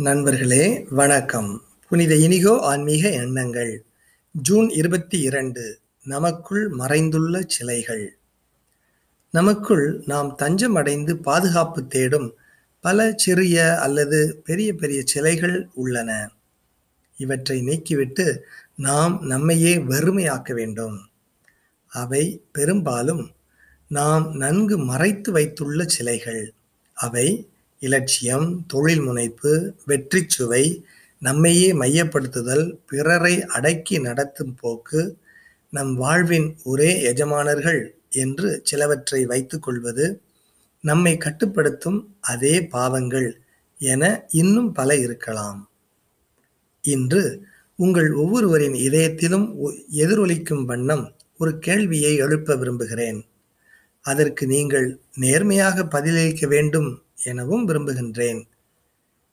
நண்பர்களே வணக்கம். புனித இனிகோ ஆன்மீக எண்ணங்கள். ஜூன் இருபத்தி இரண்டு நமக்குள் மறைந்துள்ள சிலைகள். நமக்குள் நாம் தஞ்சம் அடைந்து பாதுகாப்பு தேடும் பல சிறிய அல்லது பெரிய பெரிய சிலைகள் உள்ளன. இவற்றை நீக்கிவிட்டு நாம் நம்மையே வெறுமையாக்க வேண்டும். அவை பெரும்பாலும் நாம் நன்கு மறைத்து வைத்துள்ள சிலைகள். அவை இலட்சியம் தொழில் முனைப்பு வெற்றி சுவை நம்மையே மையப்படுத்துதல் பிறரை அடக்கி நடத்தும் போக்கு நம் வாழ்வின் ஒரே எஜமானர்கள் என்று சிலவற்றை வைத்துக்கொள்வது நம்மை கட்டுப்படுத்தும் அதே பாவங்கள் என இன்னும் பல இருக்கலாம். இன்று உங்கள் ஒவ்வொருவரின் இதயத்திலும் எதிரொலிக்கும் வண்ணம் ஒரு கேள்வியை எழுப்ப விரும்புகிறேன். அதற்கு நீங்கள் நேர்மையாக பதிலளிக்க வேண்டும் எனவும் விரும்புகின்றேன்.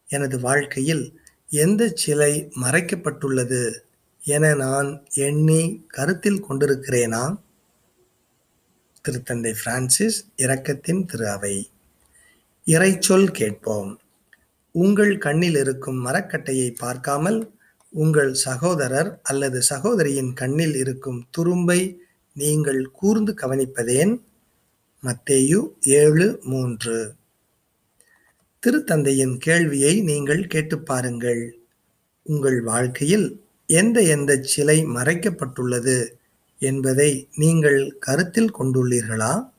எனது வாழ்க்கையில் எந்த சிலை மறைக்கப்பட்டுள்ளது என நான் எண்ணி கருத்தில் கொண்டிருக்கிறேனா? திருத்தந்தை பிரான்சிஸ் இரக்கத்தின் திரு அவை. இறைச்சொல் கேட்போம். உங்கள் கண்ணில் இருக்கும் மரக்கட்டையை பார்க்காமல் உங்கள் சகோதரர் அல்லது சகோதரியின் கண்ணில் இருக்கும் துரும்பை நீங்கள் கூர்ந்து கவனிப்பதேன்? மத்தேயு ஏழு மூன்று. திருத்தந்தையின் கேள்வியை நீங்கள் கேட்டு பாருங்கள். உங்கள் வாழ்க்கையில் எந்த எந்த சிலை மறைக்கப்பட்டுள்ளது என்பதை நீங்கள் கருத்தில் கொண்டுள்ளீர்களா?